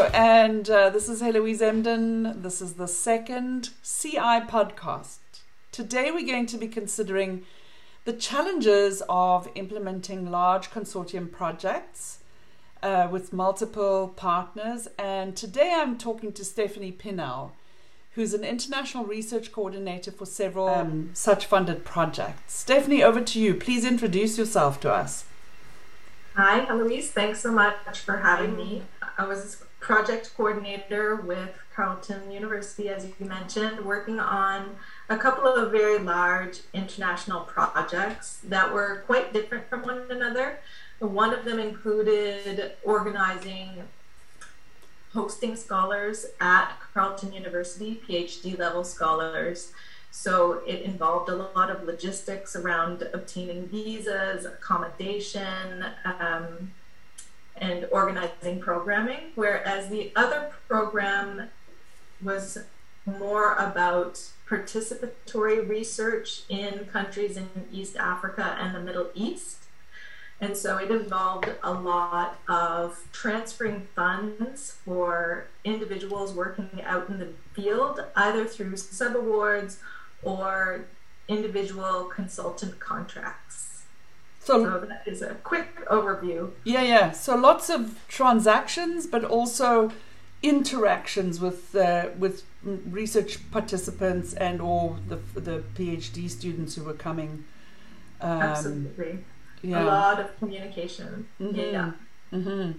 Hello, and uh, this is Heloise Emden. This is the second CI podcast. Today we're going to be considering the challenges of implementing large consortium projects uh, with multiple partners. And today I'm talking to Stephanie Pineau, who's an international research coordinator for several um, such funded projects. Stephanie, over to you. Please introduce yourself to us. Hi, Heloise. Thanks so much for having me. I was project coordinator with Carleton University, as you mentioned, working on a couple of very large international projects that were quite different from one another. One of them included organizing hosting scholars at Carleton University, PhD level scholars. So it involved a lot of logistics around obtaining visas, accommodation, um, and organizing programming, whereas the other program was more about participatory research in countries in East Africa and the Middle East. And so it involved a lot of transferring funds for individuals working out in the field, either through subawards or individual consultant contracts. So, so that is a quick overview. Yeah, yeah. So lots of transactions, but also interactions with uh, with research participants and or the the PhD students who were coming. Um, Absolutely. Yeah. A lot of communication. Mm-hmm. Yeah. Mm-hmm.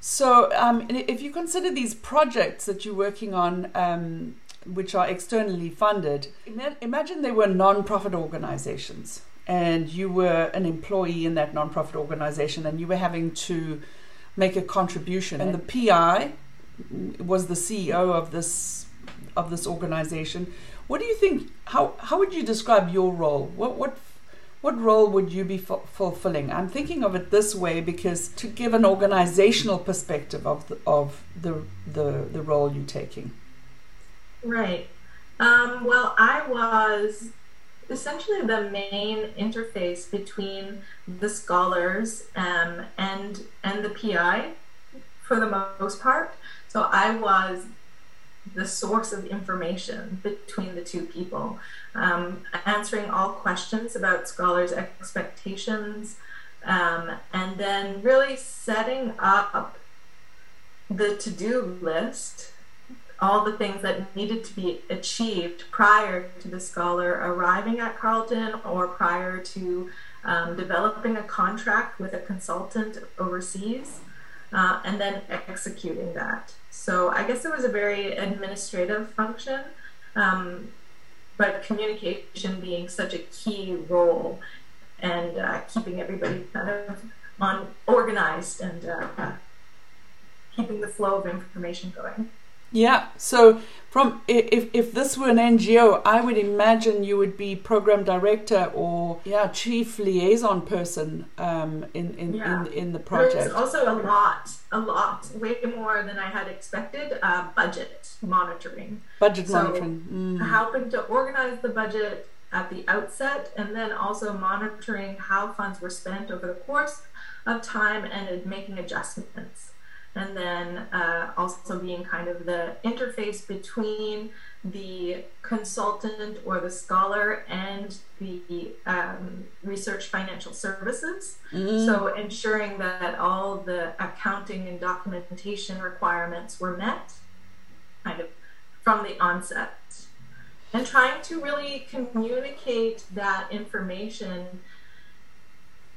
So, um, if you consider these projects that you're working on, um, which are externally funded, imagine they were non-profit organizations and you were an employee in that non-profit organization and you were having to make a contribution. And the PI was the CEO of this of this organization. What do you think how how would you describe your role? What what what role would you be fulfilling? I'm thinking of it this way because to give an organizational perspective of the, of the the the role you're taking. Right. Um, well i was essentially the main interface between the scholars um, and and the PI for the most part. So I was the source of information between the two people, um, answering all questions about scholars' expectations, um, and then really setting up the to-do list all the things that needed to be achieved prior to the scholar arriving at Carleton or prior to um, developing a contract with a consultant overseas uh, and then executing that. So I guess it was a very administrative function, um, but communication being such a key role and uh, keeping everybody kind of on organized and uh, keeping the flow of information going. Yeah. So from if if this were an NGO, I would imagine you would be program director or yeah chief liaison person um, in in, yeah. in in the project. There's also a lot, a lot, way more than I had expected. Uh, budget monitoring. Budget so monitoring. Mm. Helping to organize the budget at the outset, and then also monitoring how funds were spent over the course of time and making adjustments and then uh, also being kind of the interface between the consultant or the scholar and the um, research financial services. Mm. So ensuring that all the accounting and documentation requirements were met kind of from the onset. And trying to really communicate that information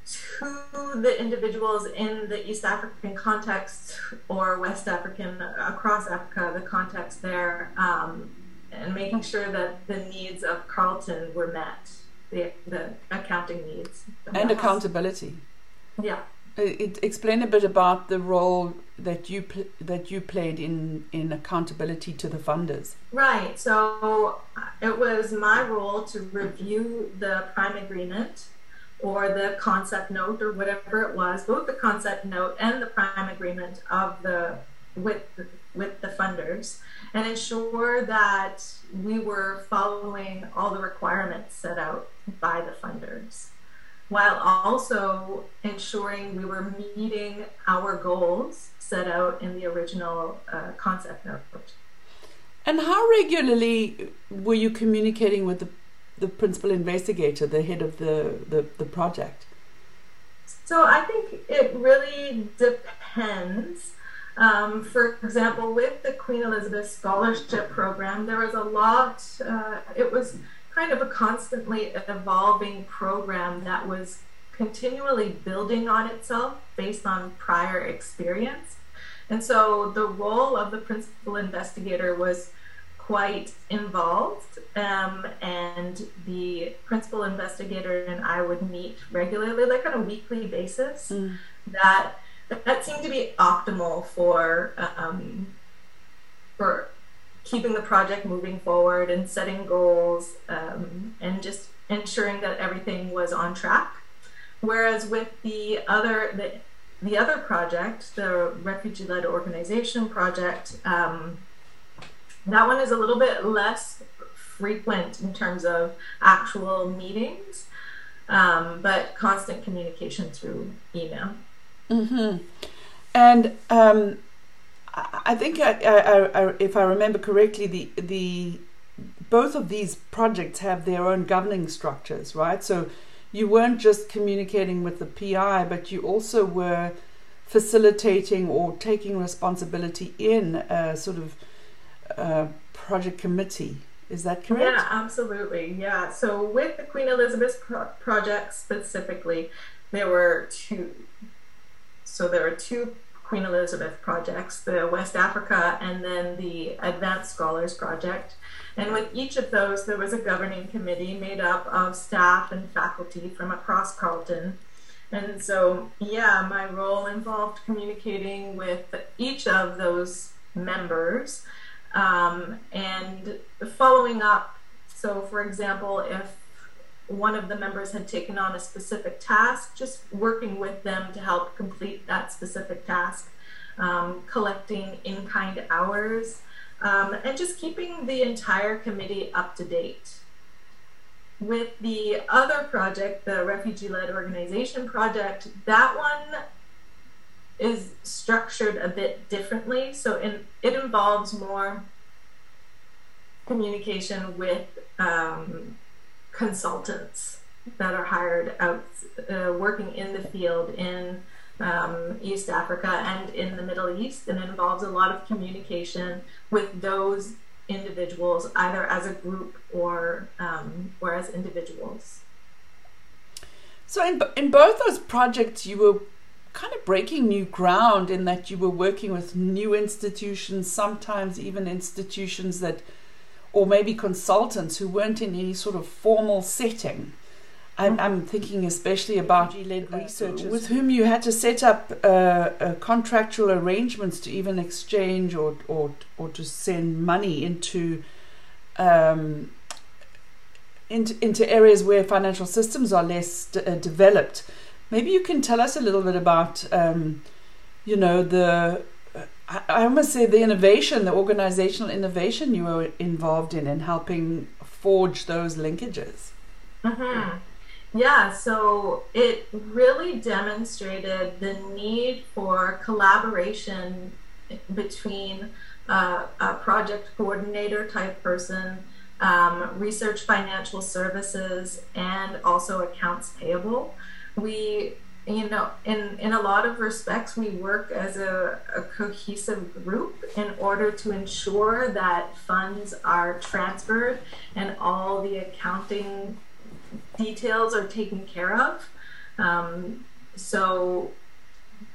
to the individuals in the East African context or West African, across Africa, the context there, um, and making sure that the needs of Carleton were met, the, the accounting needs. And accountability. Yeah. It, explain a bit about the role that you pl- that you played in in accountability to the funders. Right. So it was my role to review the prime agreement or the concept note or whatever it was, both the concept note and the prime agreement of the with with the funders, and ensure that we were following all the requirements set out by the funders. while also ensuring we were meeting our goals set out in the original uh, concept note. And how regularly were you communicating with the, the principal investigator, the head of the, the, the project? So I think it really depends. Um, for example, with the Queen Elizabeth Scholarship Program, there was a lot, uh, it was kind of a constantly evolving program that was continually building on itself based on prior experience. And so the role of the principal investigator was quite involved, um, and the principal investigator and I would meet regularly, like on a weekly basis. Mm. That that seemed to be optimal for um, for keeping the project moving forward and setting goals um, and just ensuring that everything was on track. Whereas with the other the, the other project, the refugee-led organization project, um, that one is a little bit less frequent in terms of actual meetings, um, but constant communication through email. Mm-hmm. And um, I think I, I, I, if I remember correctly, the the both of these projects have their own governing structures, right? So you weren't just communicating with the PI, but you also were facilitating or taking responsibility in a sort of uh, project committee. Is that correct? Yeah, absolutely. Yeah. So with the Queen Elizabeth pro- project specifically, there were two so there are two Queen Elizabeth projects, the West Africa and then the Advanced Scholars Project. And with each of those, there was a governing committee made up of staff and faculty from across Carleton. And so, yeah, my role involved communicating with each of those members um, and following up. So, for example, if one of the members had taken on a specific task, just working with them to help complete that specific task, um, collecting in kind hours, um, and just keeping the entire committee up to date. With the other project, the refugee led organization project, that one is structured a bit differently. So in, it involves more communication with um, consultants that are hired out uh, working in the field in um, East Africa and in the Middle East, and it involves a lot of communication with those individuals, either as a group or um, or as individuals. So, in in both those projects, you were kind of breaking new ground in that you were working with new institutions, sometimes even institutions that or maybe consultants who weren't in any sort of formal setting. I'm, I'm thinking especially about led uh, researchers with whom you had to set up uh, uh, contractual arrangements to even exchange or, or, or to send money into, um, into, into areas where financial systems are less d- uh, developed. Maybe you can tell us a little bit about, um, you know, the I, almost say the innovation, the organizational innovation you were involved in in helping forge those linkages. Mm-hmm. Yeah, so it really demonstrated the need for collaboration between uh, a project coordinator type person, um, research financial services, and also accounts payable. We you know, in, in a lot of respects, we work as a, a, cohesive group in order to ensure that funds are transferred and all the accounting details are taken care of. Um, so,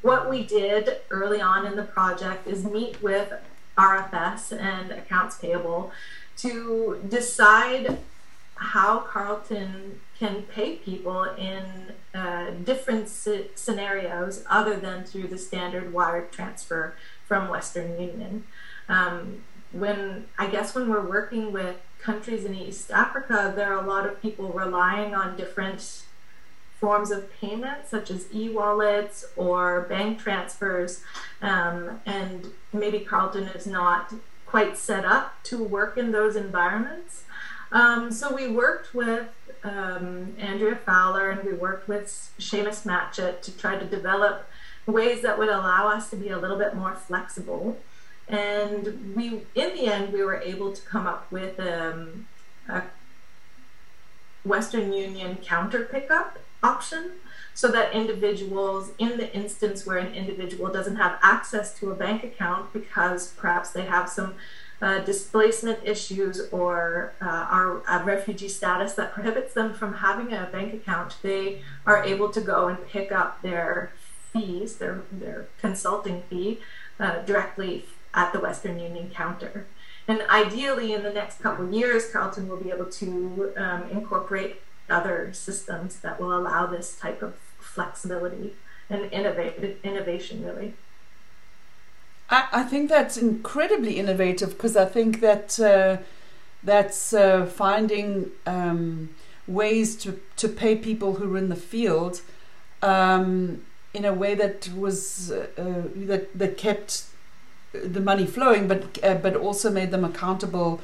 what we did early on in the project is meet with RFS and accounts payable to decide how Carleton can pay people in uh, different scenarios other than through the standard wire transfer from Western Union. Um, when I guess when we're working with countries in East Africa, there are a lot of people relying on different forms of payment, such as e-wallets or bank transfers, um, and maybe Carleton is not quite set up to work in those environments. Um, so we worked with um, Andrea Fowler and we worked with Seamus Matchett to try to develop ways that would allow us to be a little bit more flexible. And we, in the end, we were able to come up with um, a Western Union counter pickup option so that individuals, in the instance where an individual doesn't have access to a bank account because perhaps they have some uh, displacement issues or uh, are a refugee status that prohibits them from having a bank account, they are able to go and pick up their fees, their, their consulting fee, uh, directly at the Western Union counter. And ideally, in the next couple of years, Carleton will be able to um, incorporate other systems that will allow this type of flexibility and innovation, really. I, I think that's incredibly innovative because I think that uh, that's uh, finding um, ways to, to pay people who are in the field um, in a way that was uh, uh that that kept the money flowing, but uh, but also made them accountable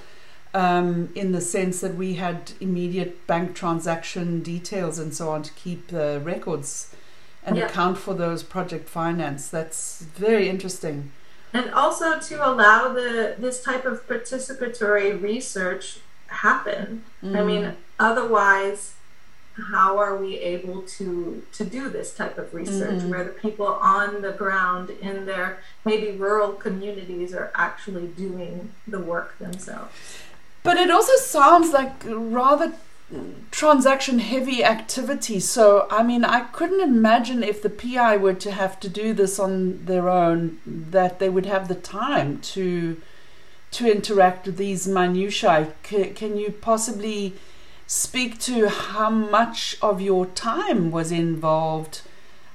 um, in the sense that we had immediate bank transaction details and so on to keep the records and yeah. account for those project finance. That's very interesting. And also to allow the this type of participatory research happen. Mm. I mean, otherwise how are we able to to do this type of research mm-hmm. where the people on the ground in their maybe rural communities are actually doing the work themselves but it also sounds like rather transaction heavy activity. So i mean i couldn't imagine if the pi were to have to do this on their own that they would have the time to to interact with these minutiae. C- can you possibly speak to how much of your time was involved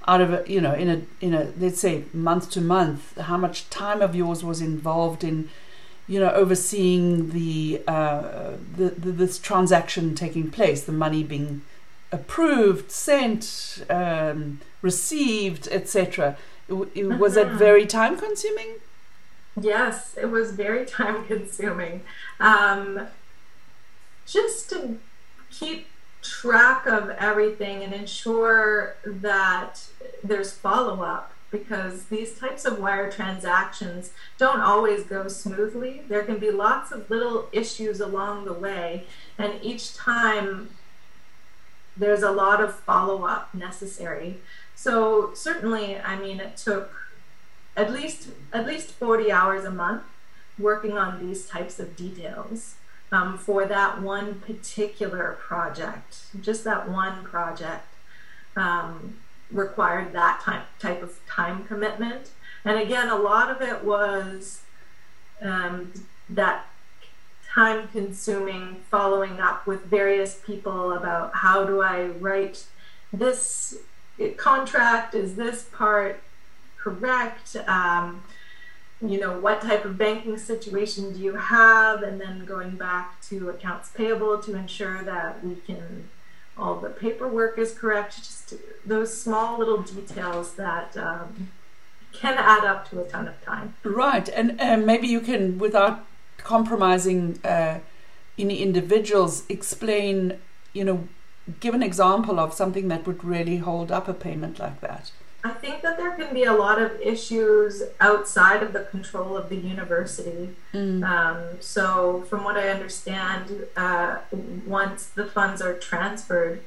out of a, you know in a in a let's say month to month? How much time of yours was involved in you know overseeing the, uh, the, the this transaction taking place the money being approved sent um, received etc was it mm-hmm. very time consuming? Yes it was very time consuming. Um, just to keep track of everything and ensure that there's follow up because these types of wire transactions don't always go smoothly. There can be lots of little issues along the way, and each time there's a lot of follow up necessary. So certainly, I mean, it took at least at least 40 hours a month working on these types of details um, for that one particular project. Just that one project um, required that type, type of time commitment. And again, a lot of it was um, that time consuming following up with various people about how do I write this contract? Is this part correct? Um, you know, what type of banking situation do you have? And then going back to accounts payable to ensure that we can, all the paperwork is correct. Just those small little details that um, can add up to a ton of time. Right. And uh, maybe you can, without compromising uh, any individuals, explain, you know, give an example of something that would really hold up a payment like that. I think that there can be a lot of issues outside of the control of the university. Mm. Um, so, from what I understand, uh, once the funds are transferred,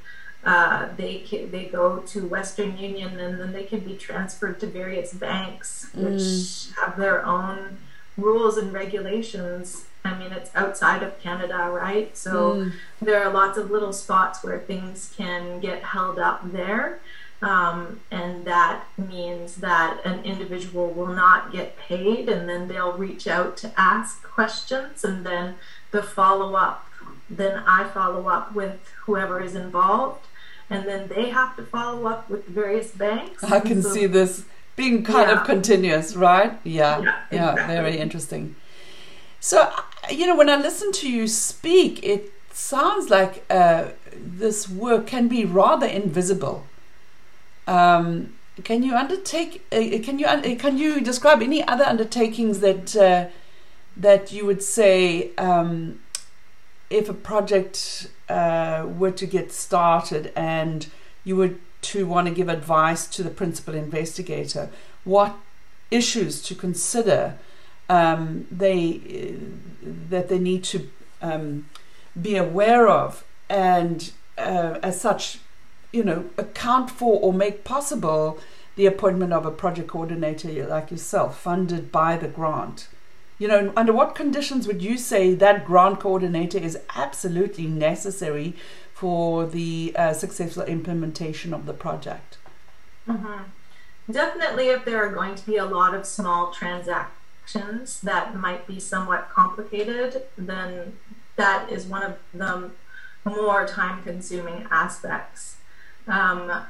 uh, they can, they go to Western Union and then they can be transferred to various banks, which mm. have their own rules and regulations. I mean, it's outside of Canada, right? So mm. there are lots of little spots where things can get held up there. Um, and that means that an individual will not get paid, and then they'll reach out to ask questions, and then the follow up. Then I follow up with whoever is involved, and then they have to follow up with various banks. I can so, see this being kind yeah. of continuous, right? Yeah, yeah, exactly. yeah, very interesting. So, you know, when I listen to you speak, it sounds like uh, this work can be rather invisible um, can you undertake? Uh, can you uh, can you describe any other undertakings that uh, that you would say um, if a project uh, were to get started and you were to want to give advice to the principal investigator, what issues to consider um, they that they need to um, be aware of, and uh, as such, you know, account for or make possible the appointment of a project coordinator like yourself, funded by the grant. You know, under what conditions would you say that grant coordinator is absolutely necessary for the uh, successful implementation of the project? Mm-hmm. Definitely, if there are going to be a lot of small transactions that might be somewhat complicated, then that is one of the more time consuming aspects. Um,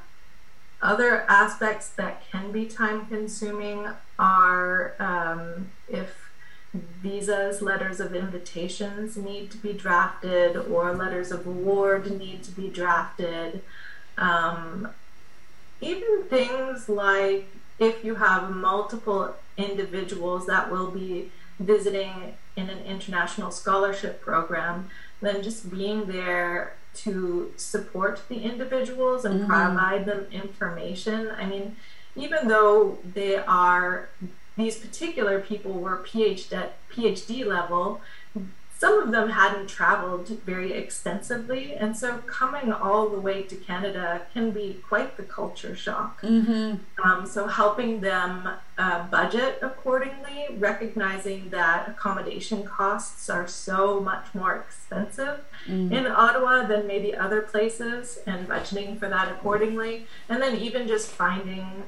other aspects that can be time consuming are um, if visas, letters of invitations need to be drafted, or letters of award need to be drafted. Um, even things like if you have multiple individuals that will be visiting in an international scholarship program, then just being there to support the individuals and mm-hmm. provide them information. I mean, even though they are these particular people were PhD PhD level, some of them hadn't traveled very extensively, and so coming all the way to Canada can be quite the culture shock. Mm-hmm. Um, so, helping them uh, budget accordingly, recognizing that accommodation costs are so much more expensive mm-hmm. in Ottawa than maybe other places, and budgeting for that accordingly, and then even just finding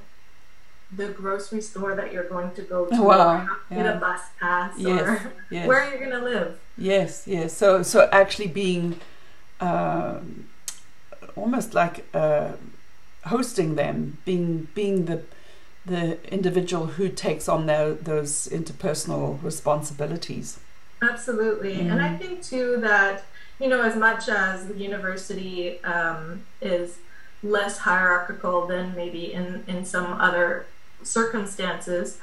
the grocery store that you're going to go to wow. yeah. get a bus pass yes. or yes. where you're going to live. Yes, yes. So, so actually being uh, almost like uh, hosting them, being being the the individual who takes on their, those interpersonal responsibilities. Absolutely, mm. and I mm. think too that you know as much as the university um, is less hierarchical than maybe in in some other circumstances,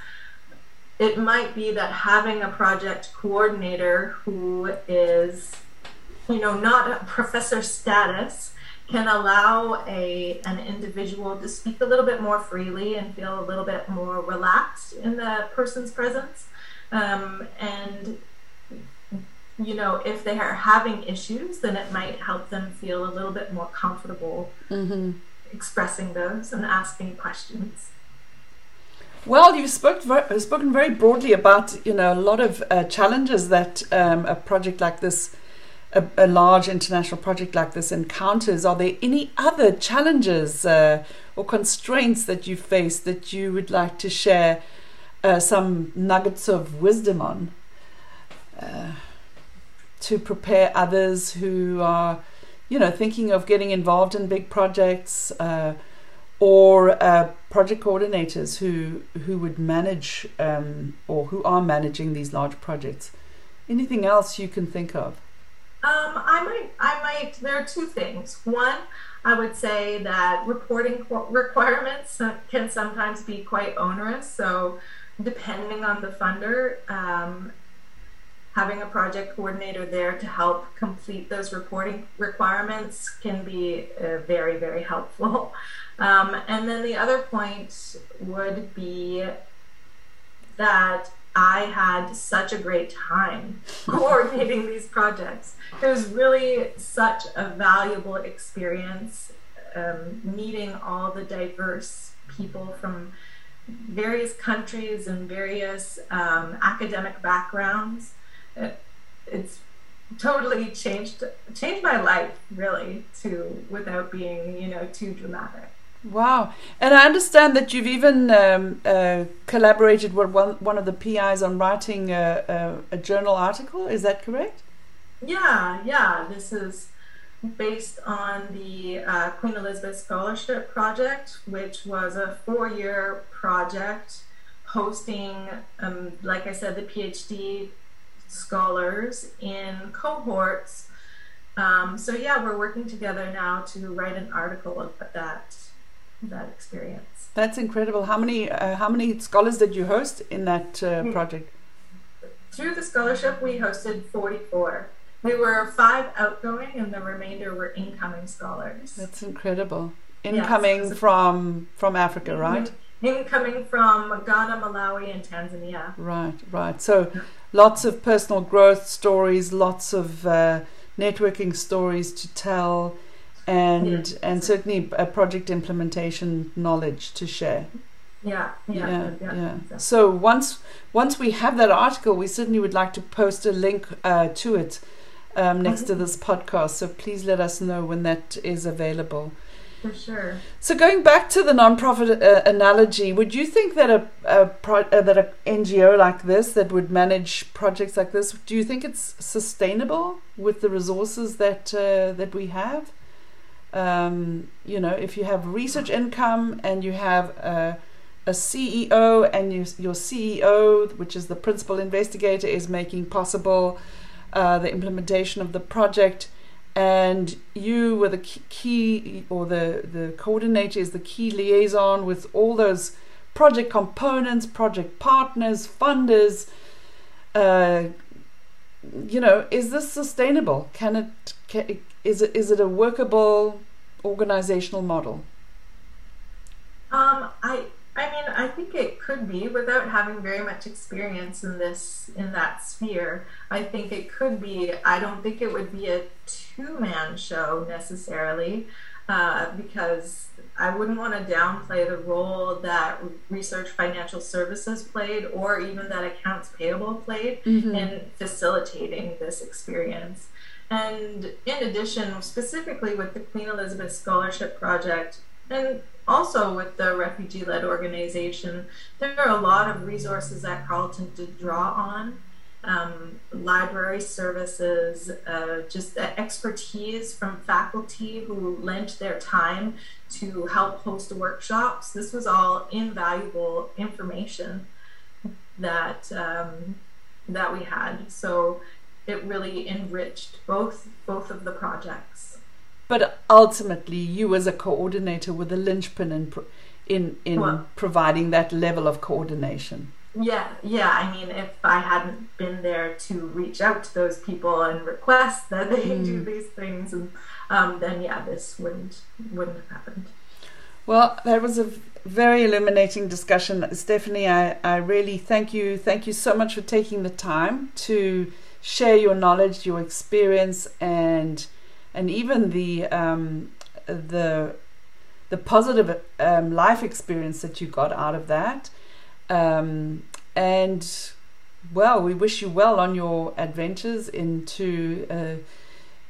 it might be that having a project coordinator who is, you know, not a professor status can allow a an individual to speak a little bit more freely and feel a little bit more relaxed in the person's presence. Um, and you know, if they are having issues, then it might help them feel a little bit more comfortable mm-hmm. expressing those and asking questions. Well, you've spoke, spoken very broadly about you know a lot of uh, challenges that um, a project like this, a, a, large international project like this encounters. Are there any other challenges uh, or constraints that you face that you would like to share uh, some nuggets of wisdom on uh, to prepare others who are, you know, thinking of getting involved in big projects? Or uh, project coordinators who who would manage um, or who are managing these large projects. Anything else you can think of? Um, I might, I might. There are two things. One, I would say that reporting requirements can sometimes be quite onerous. So, depending on the funder, um, having a project coordinator there to help complete those reporting requirements can be uh, very, very helpful. Um, and then the other point would be that I had such a great time coordinating these projects. It was really such a valuable experience um, meeting all the diverse people from various countries and various um, academic backgrounds it, it's totally changed changed my life really to without being you know too dramatic wow. And i understand that you've even um, uh, collaborated with one, one of the pis on writing a, a, a, journal article. Is that correct? Yeah yeah. This is based on the uh, queen elizabeth scholarship project which was a four-year project hosting um, like i said the phd scholars in cohorts. Um, so yeah, we're working together now to write an article about that that experience. That's incredible. How many uh, how many scholars did you host in that uh, hmm. project? Through the scholarship, we hosted forty four. We were five outgoing, and the remainder were incoming scholars. That's incredible. Incoming yes. from from Africa, right? Incoming from Ghana, Malawi, and Tanzania. Right, right. So, lots of personal growth stories, lots of uh, networking stories to tell, and yeah. and certainly a project implementation knowledge to share. Yeah, yeah, yeah. yeah. yeah. So once once we have that article, we certainly would like to post a link uh, to it um, next to this podcast. So please let us know when that is available. For sure. So going back to the nonprofit uh, analogy, would you think that a, a pro- uh, that a NGO like this that would manage projects like this, do you think it's sustainable with the resources that uh, that we have? Um, you know, if you have research income and you have a, a CEO and you, your CEO, which is the principal investigator, is making possible uh, the implementation of the project and you were the key or the, the coordinator is the key liaison with all those project components, project partners, funders. Uh, you know, is this sustainable? Can it, can, is it is it a workable organizational model? Um, I I mean, I think it could be without having very much experience in this in that sphere. I think it could be. I don't think it would be a two-man show necessarily, uh, because I wouldn't want to downplay the role that research financial services played, or even that accounts payable played mm-hmm. in facilitating this experience. And in addition, specifically with the Queen Elizabeth Scholarship Project, and also with the refugee led organization, there are a lot of resources at Carleton to draw on. Um, library services, uh, just expertise from faculty who lent their time to help host workshops. This was all invaluable information that um, that we had. So it really enriched both both of the projects but ultimately you as a coordinator were the linchpin in in in well, providing that level of coordination yeah yeah i mean if i hadn't been there to reach out to those people and request that they mm. do these things and um, then yeah this wouldn't wouldn't have happened well that was a very illuminating discussion stephanie i, I really thank you thank you so much for taking the time to share your knowledge your experience and and even the um, the the positive um, life experience that you got out of that. Um, and well, we wish you well on your adventures into uh,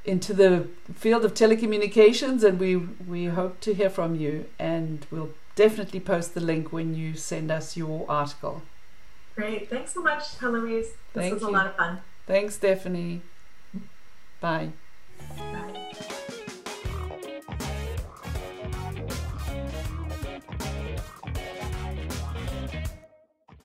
into the field of telecommunications, and we we hope to hear from you. And we'll definitely post the link when you send us your article. Great, thanks so much, Heloise. This Thank was you. a lot of fun. Thanks, Stephanie. Bye.